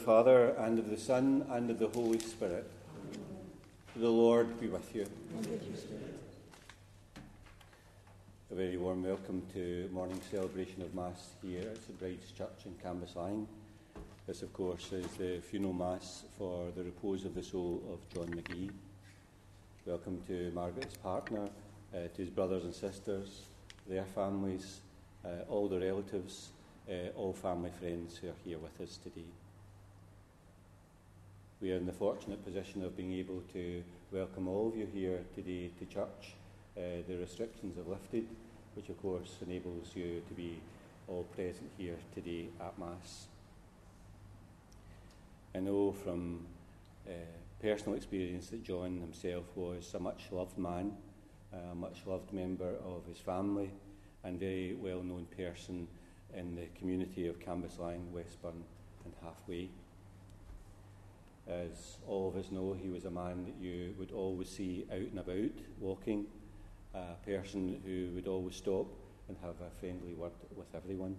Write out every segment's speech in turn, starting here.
Father, and of the Son, and of the Holy Spirit. The Lord be with you. A very warm welcome to morning celebration of Mass here at St Bride's Church in Cambuslang. This, of course, is the funeral Mass for the repose of the soul of John McGee. Welcome to Margaret's partner, uh, to his brothers and sisters, their families, uh, all the relatives, uh, all family friends who are here with us today. We are in the fortunate position of being able to welcome all of you here today to church. Uh, the restrictions have lifted, which of course enables you to be all present here today at Mass. I know from uh, personal experience that John himself was a much loved man, a much loved member of his family, and very well known person in the community of Cambuslang, Westburn, and Halfway. As all of us know, he was a man that you would always see out and about, walking, a person who would always stop and have a friendly word with everyone.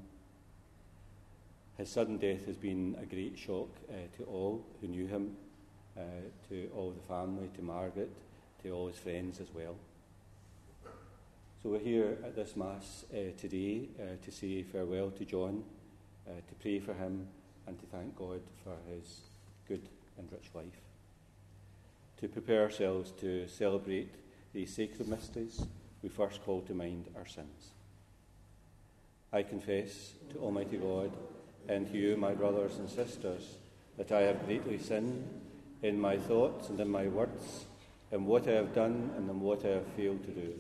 His sudden death has been a great shock uh, to all who knew him, uh, to all the family, to Margaret, to all his friends as well. So we're here at this Mass uh, today uh, to say farewell to John, uh, to pray for him, and to thank God for his good and rich life. To prepare ourselves to celebrate these sacred mysteries, we first call to mind our sins. I confess to Almighty God and to you, my brothers and sisters, that I have greatly sinned in my thoughts and in my words, in what I have done and in what I have failed to do,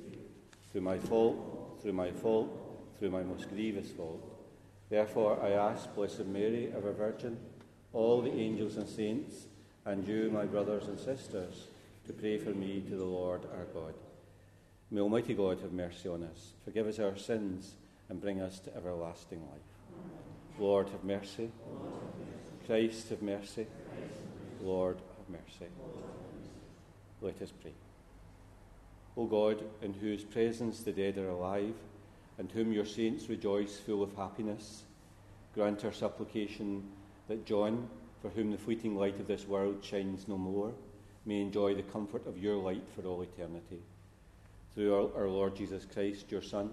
through my fault, through my fault, through my most grievous fault. Therefore, I ask Blessed Mary, ever Virgin, all the angels and saints, and you, my brothers and sisters, to pray for me to the Lord our God. May Almighty God have mercy on us, forgive us our sins, and bring us to everlasting life. Lord, have mercy. Christ, have mercy. Lord, have mercy. Let us pray. O God, in whose presence the dead are alive, and whom your saints rejoice full of happiness, grant our supplication that John, for whom the fleeting light of this world shines no more, may enjoy the comfort of your light for all eternity. Through our, our Lord Jesus Christ, your Son,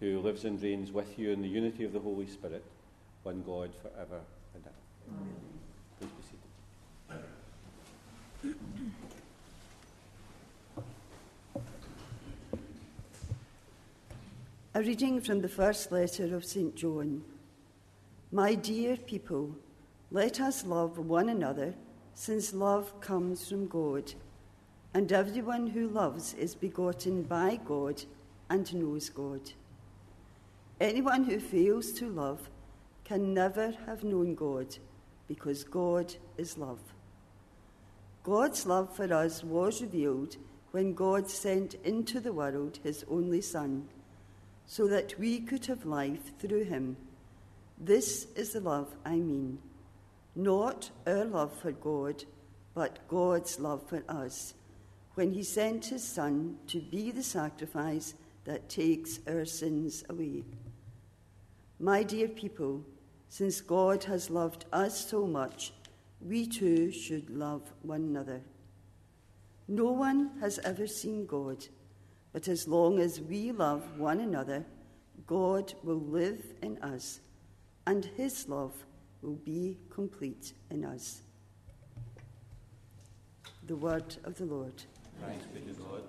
who lives and reigns with you in the unity of the Holy Spirit, one God forever and ever. Amen. Please be seated. A reading from the first letter of St. John. My dear people, let us love one another, since love comes from God. And everyone who loves is begotten by God and knows God. Anyone who fails to love can never have known God, because God is love. God's love for us was revealed when God sent into the world his only Son, so that we could have life through him. This is the love I mean. Not our love for God, but God's love for us, when he sent his Son to be the sacrifice that takes our sins away. My dear people, since God has loved us so much, we too should love one another. No one has ever seen God, but as long as we love one another, God will live in us, and his love will be complete in us. The word of the Lord. Thanks be to God.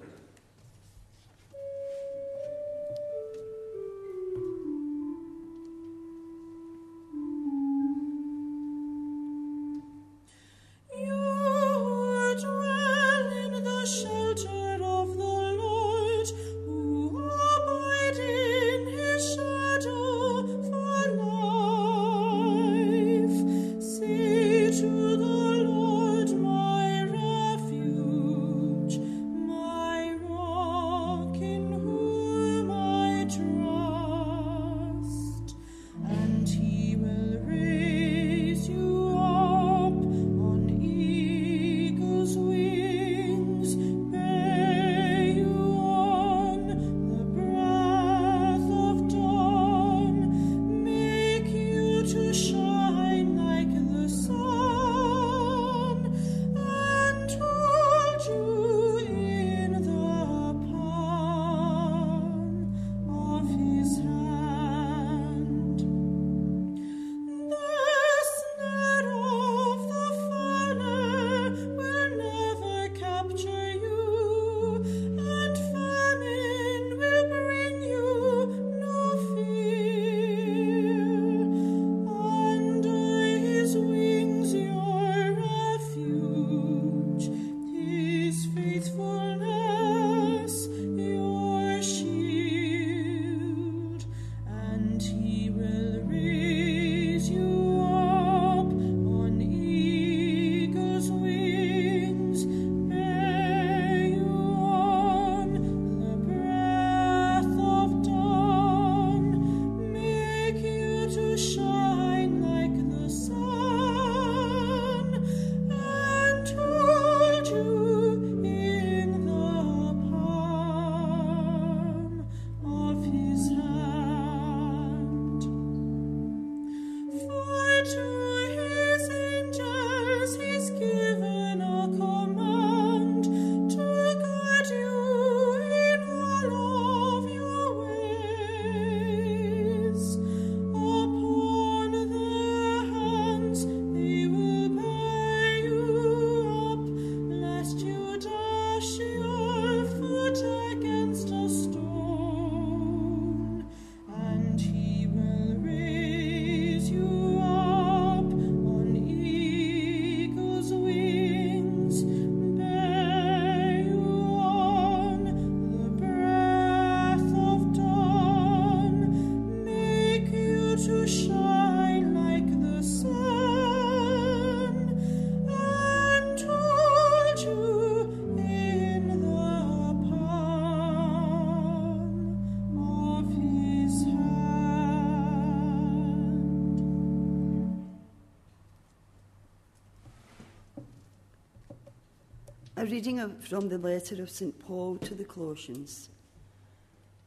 From the letter of St. Paul to the Colossians.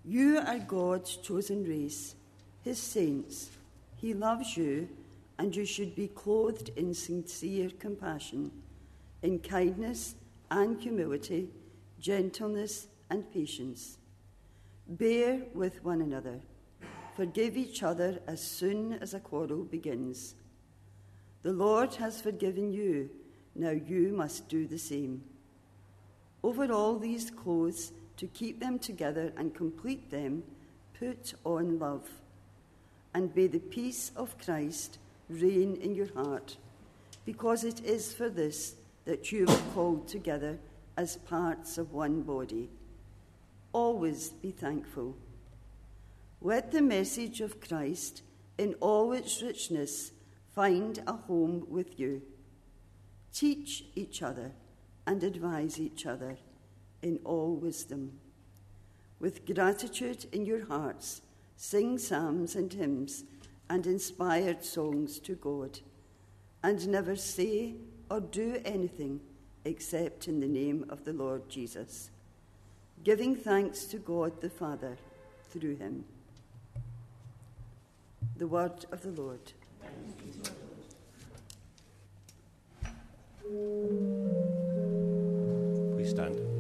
You are God's chosen race, his saints. He loves you, and you should be clothed in sincere compassion, in kindness and humility, gentleness and patience. Bear with one another. Forgive each other as soon as a quarrel begins. The Lord has forgiven you, now you must do the same. Over all these clothes, to keep them together and complete them, put on love. And may the peace of Christ reign in your heart, because it is for this that you were called together as parts of one body. Always be thankful. Let the message of Christ, in all its richness, find a home with you. Teach each other and advise each other in all wisdom. With gratitude in your hearts, sing psalms and hymns and inspired songs to God, and never say or do anything except in the name of the Lord Jesus, giving thanks to God the Father through him. The word of the Lord. Stand.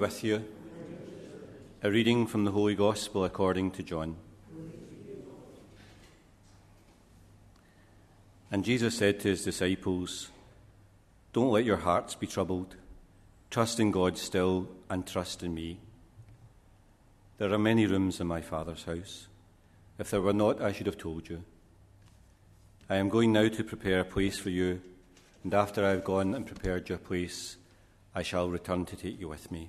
With you. A reading from the Holy Gospel according to John. And Jesus said to his disciples, Don't let your hearts be troubled. Trust in God still and trust in me. There are many rooms in my Father's house. If there were not, I should have told you. I am going now to prepare a place for you, and after I have gone and prepared your place, I shall return to take you with me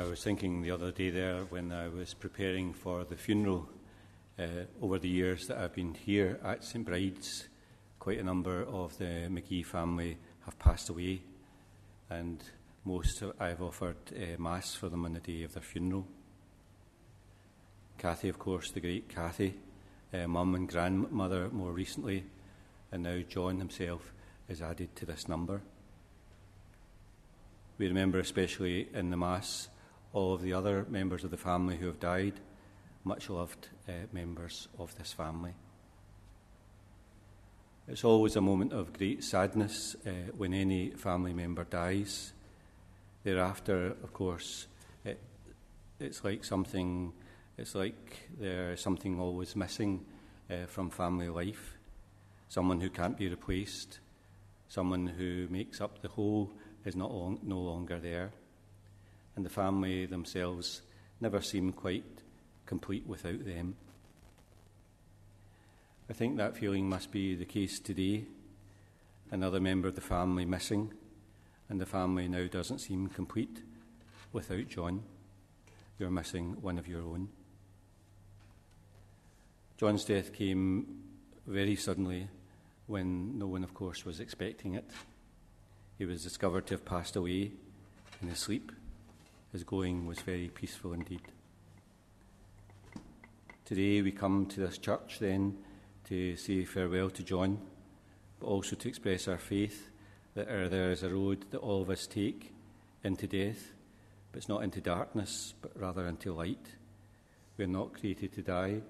I was thinking the other day there when I was preparing for the funeral uh, over the years that I've been here at St Bride's, quite a number of the McGee family have passed away, and most I've offered uh, Mass for them on the day of their funeral. Kathy, of course, the great Kathy, uh, mum and grandmother more recently, and now John himself is added to this number. We remember, especially in the Mass, all of the other members of the family who have died, much loved uh, members of this family. It's always a moment of great sadness uh, when any family member dies. Thereafter, of course, it, it's like something, it's like there's something always missing uh, from family life. Someone who can't be replaced, someone who makes up the whole is not long, no longer there and the family themselves never seem quite complete without them. I think that feeling must be the case today. Another member of the family missing, and the family now doesn't seem complete without John. You're missing one of your own. John's death came very suddenly when no one, of course, was expecting it. He was discovered to have passed away in his sleep his going was very peaceful indeed. Today we come to this church then to say farewell to John, but also to express our faith that er, there is a road that all of us take into death, but it's not into darkness, but rather into light. We're not created to die,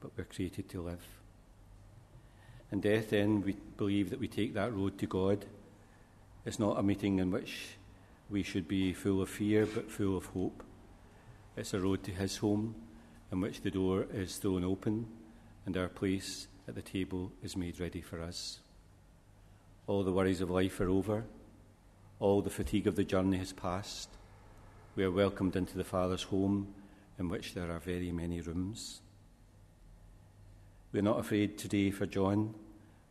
but we're created to live. In death, then, we believe that we take that road to God. It's not a meeting in which we should be full of fear, but full of hope. It's a road to His home, in which the door is thrown open and our place at the table is made ready for us. All the worries of life are over, all the fatigue of the journey has passed. We are welcomed into the Father's home, in which there are very many rooms. We are not afraid today for John,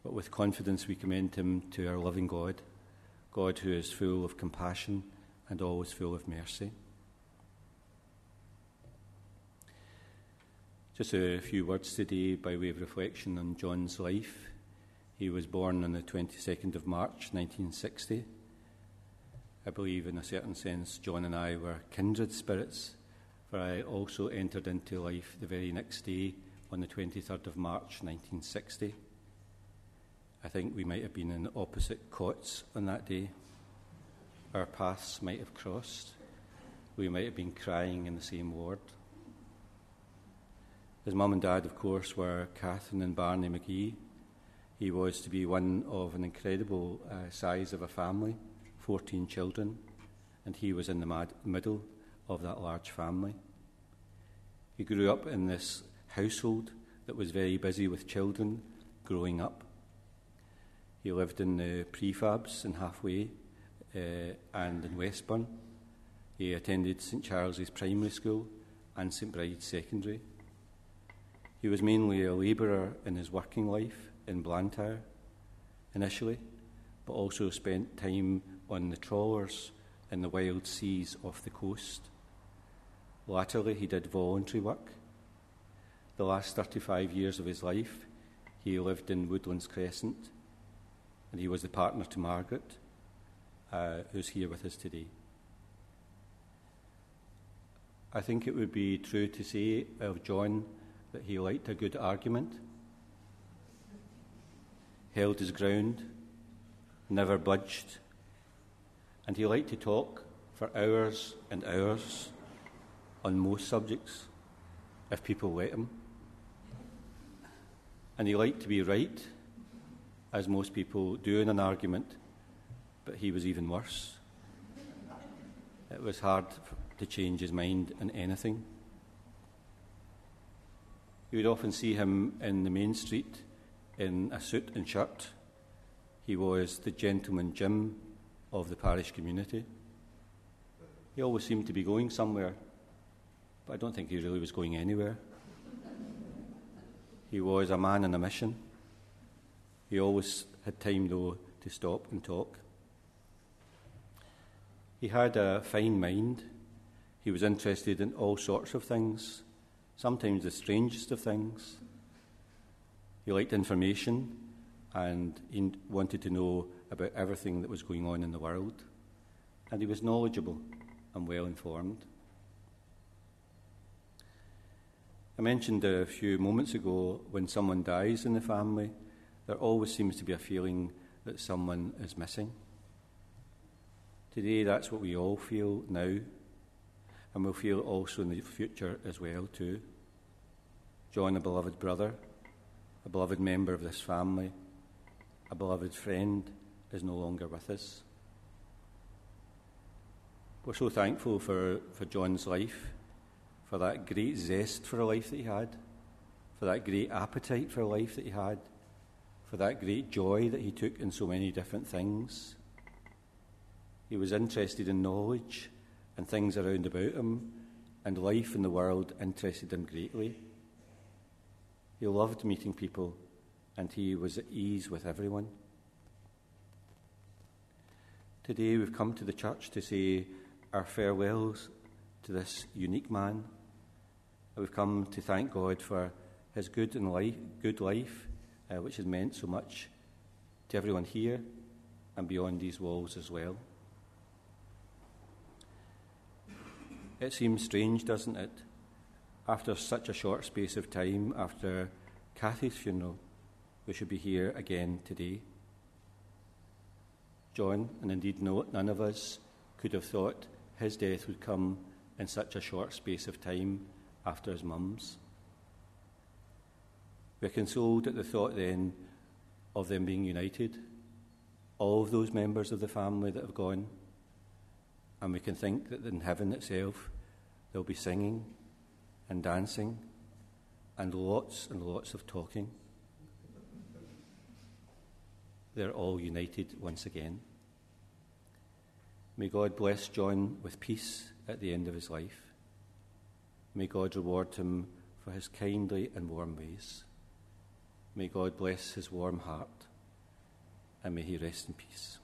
but with confidence we commend him to our loving God, God who is full of compassion and always full of mercy. Just a few words today by way of reflection on John's life. He was born on the 22nd of March 1960. I believe, in a certain sense, John and I were kindred spirits, for I also entered into life the very next day on the 23rd of March 1960. I think we might have been in opposite cots on that day. Our paths might have crossed. We might have been crying in the same ward. His mum and dad, of course, were Catherine and Barney McGee. He was to be one of an incredible uh, size of a family, 14 children, and he was in the mad- middle of that large family. He grew up in this household that was very busy with children growing up. He lived in the prefabs in Halfway uh, and in Westburn. He attended St Charles's Primary School and St Bride's Secondary. He was mainly a labourer in his working life in Blantyre initially, but also spent time on the trawlers in the wild seas off the coast. Latterly, he did voluntary work the last 35 years of his life, he lived in Woodlands Crescent, and he was the partner to Margaret, uh, who's here with us today. I think it would be true to say of John that he liked a good argument, held his ground, never budged, and he liked to talk for hours and hours on most subjects if people let him and he liked to be right, as most people do in an argument, but he was even worse. It was hard to change his mind on anything. You would often see him in the main street in a suit and shirt. He was the gentleman Jim of the parish community. He always seemed to be going somewhere, but I don't think he really was going anywhere. He was a man on a mission. He always had time, though, to stop and talk. He had a fine mind. He was interested in all sorts of things, sometimes the strangest of things. He liked information and he wanted to know about everything that was going on in the world. And he was knowledgeable and well informed. I mentioned a few moments ago when someone dies in the family, there always seems to be a feeling that someone is missing. Today, that's what we all feel now, and we'll feel also in the future as well too. John, a beloved brother, a beloved member of this family, a beloved friend, is no longer with us. We're so thankful for, for John's life for that great zest for a life that he had, for that great appetite for life that he had, for that great joy that he took in so many different things. He was interested in knowledge and things around about him, and life in the world interested him greatly. He loved meeting people, and he was at ease with everyone. Today we've come to the church to say our farewells to this unique man We've come to thank God for his good, and life, good life, uh, which has meant so much to everyone here and beyond these walls as well. It seems strange, doesn't it, after such a short space of time after Kathy's funeral, we should be here again today. John, and indeed no, none of us, could have thought his death would come in such a short space of time after his mum's. We're consoled at the thought then of them being united, all of those members of the family that have gone, and we can think that in heaven itself they'll be singing and dancing and lots and lots of talking. They're all united once again. May God bless John with peace at the end of his life. May God reward him for his kindly and warm ways. May God bless his warm heart, and may he rest in peace.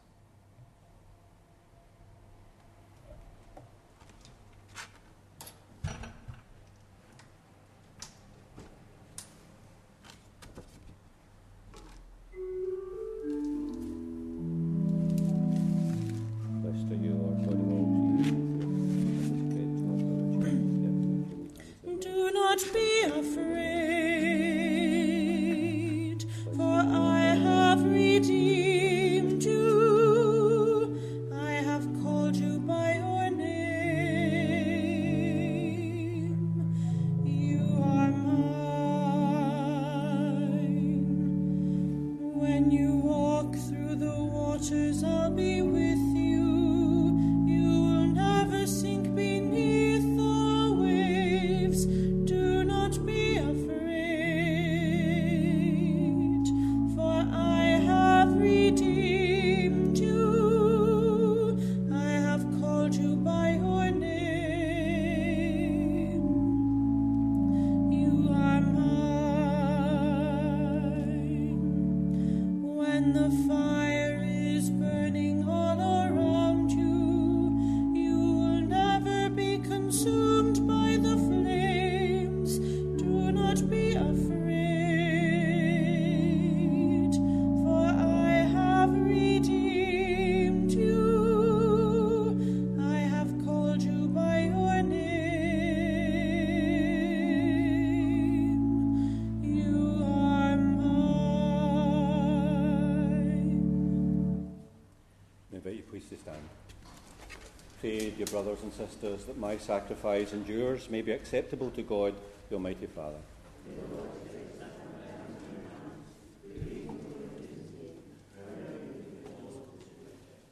Sisters, that my sacrifice and yours may be acceptable to God, the Almighty Father.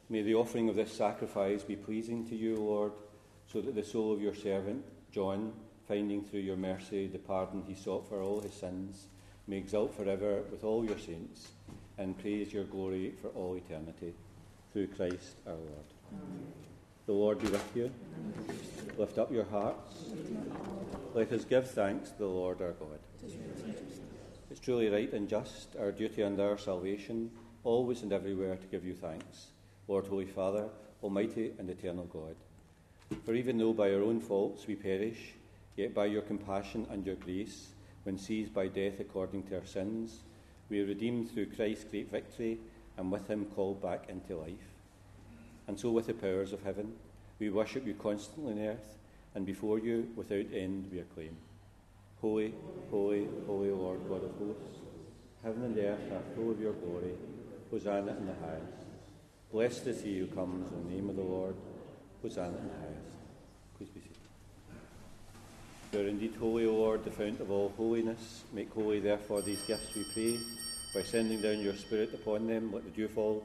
May the offering of this sacrifice be pleasing to you, Lord, so that the soul of your servant, John, finding through your mercy the pardon he sought for all his sins, may exult forever with all your saints and praise your glory for all eternity. Through Christ our Lord. Amen. The Lord be with you. Lift up your hearts. Let us give thanks to the Lord our God. It's truly right and just, our duty and our salvation, always and everywhere to give you thanks, Lord, Holy Father, Almighty and eternal God. For even though by our own faults we perish, yet by your compassion and your grace, when seized by death according to our sins, we are redeemed through Christ's great victory and with him called back into life. And so, with the powers of heaven, we worship you constantly on earth, and before you, without end, we acclaim. Holy, holy, holy Lord God of hosts, heaven and earth are full of your glory. Hosanna in the highest. Blessed is he who comes in the name of the Lord. Hosanna in the highest. Please be seated. You are indeed holy, O Lord, the fount of all holiness. Make holy, therefore, these gifts, we pray, by sending down your Spirit upon them. Let the dew fall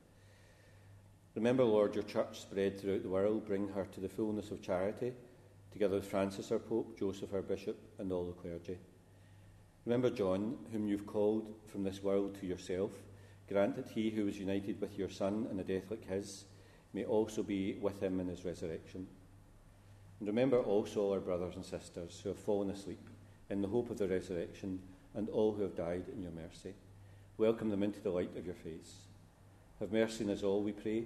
Remember, Lord, your church spread throughout the world. Bring her to the fullness of charity, together with Francis, our Pope, Joseph, our Bishop, and all the clergy. Remember John, whom you've called from this world to yourself. Grant that he who was united with your Son in a death like his may also be with him in his resurrection. And remember also our brothers and sisters who have fallen asleep in the hope of the resurrection, and all who have died in your mercy. Welcome them into the light of your face. Have mercy on us all, we pray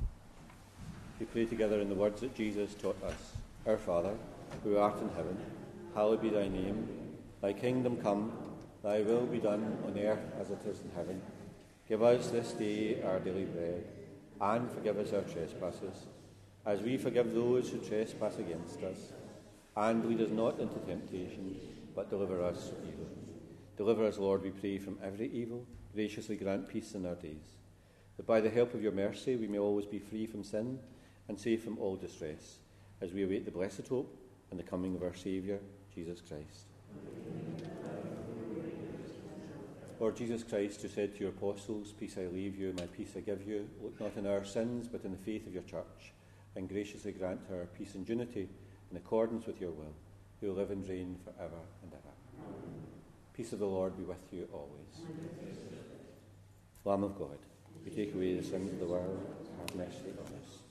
we pray together in the words that Jesus taught us Our Father, who art in heaven, hallowed be thy name. Thy kingdom come, thy will be done on earth as it is in heaven. Give us this day our daily bread, and forgive us our trespasses, as we forgive those who trespass against us. And lead us not into temptation, but deliver us from evil. Deliver us, Lord, we pray, from every evil. Graciously grant peace in our days, that by the help of your mercy we may always be free from sin and safe from all distress, as we await the blessed hope and the coming of our Saviour, Jesus Christ. Lord Jesus Christ, who said to your apostles, Peace I leave you, my peace I give you, look not on our sins, but in the faith of your church, and graciously grant her peace and unity in accordance with your will, who will live and reign for ever and ever. Peace of the Lord be with you always. Lamb of God, you take away the sins of the world, have mercy on us.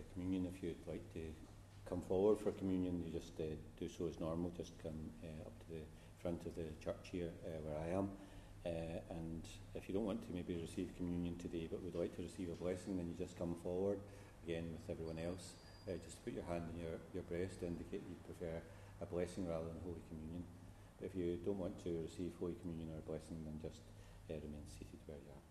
communion. If you'd like to come forward for communion, you just uh, do so as normal. Just come uh, up to the front of the church here uh, where I am. Uh, and if you don't want to maybe receive communion today but would like to receive a blessing, then you just come forward again with everyone else. Uh, just put your hand in your, your breast to indicate you prefer a blessing rather than Holy Communion. But if you don't want to receive Holy Communion or a blessing, then just remain seated where you are.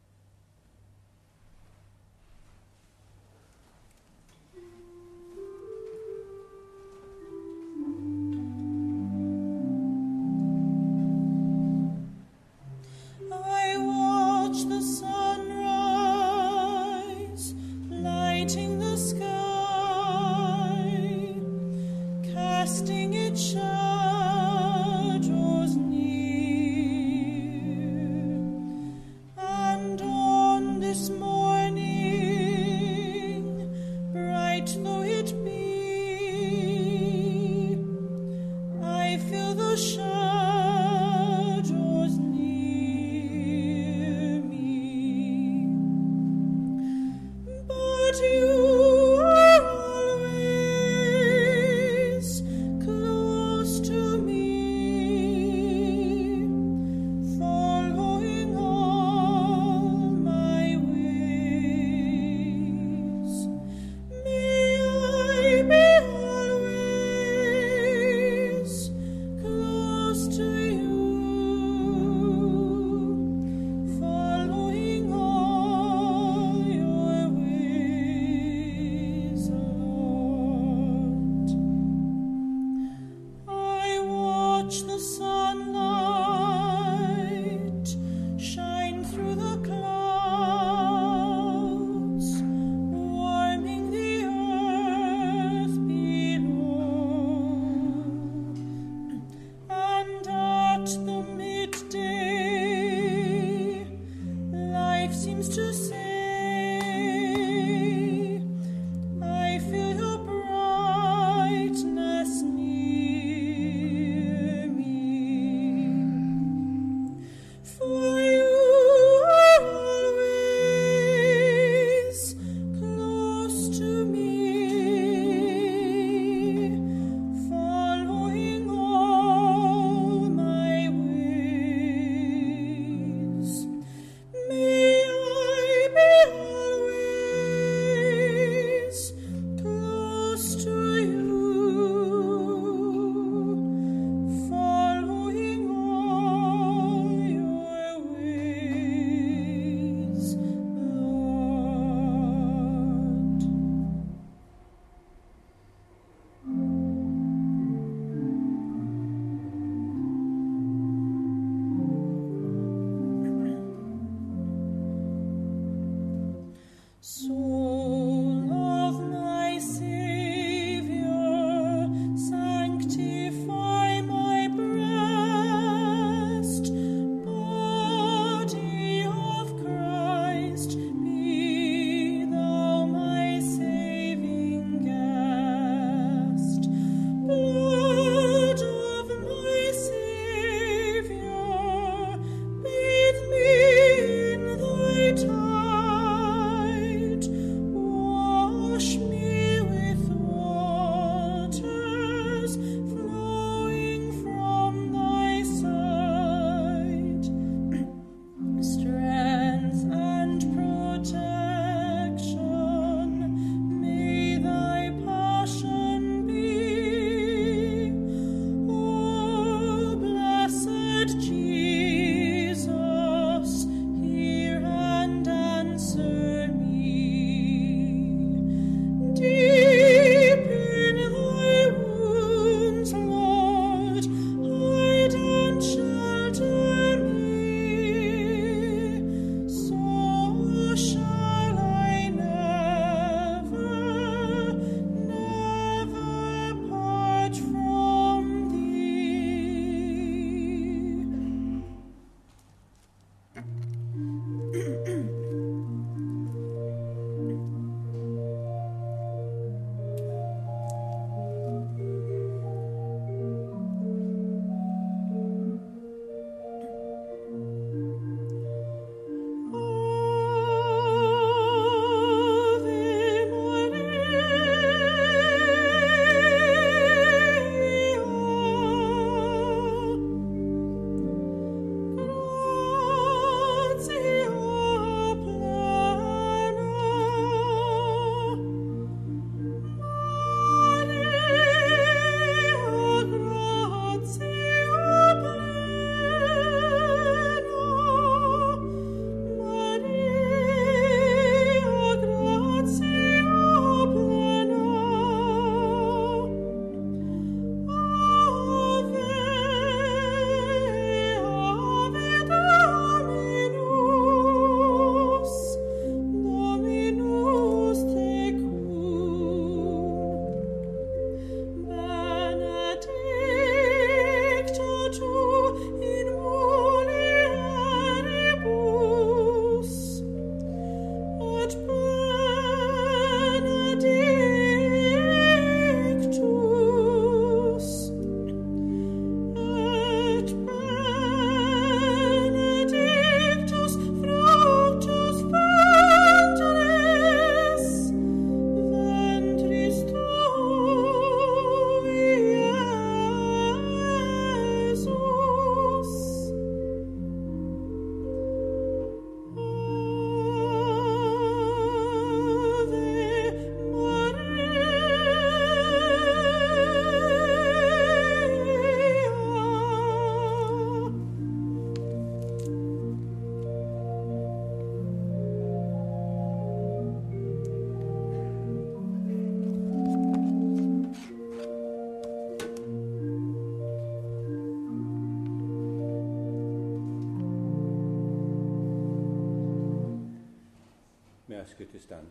Stand.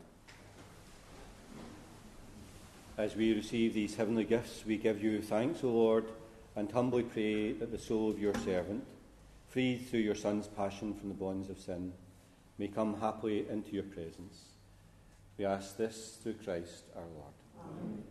As we receive these heavenly gifts, we give you thanks, O Lord, and humbly pray that the soul of your servant, freed through your Son's passion from the bonds of sin, may come happily into your presence. We ask this through Christ our Lord. Amen.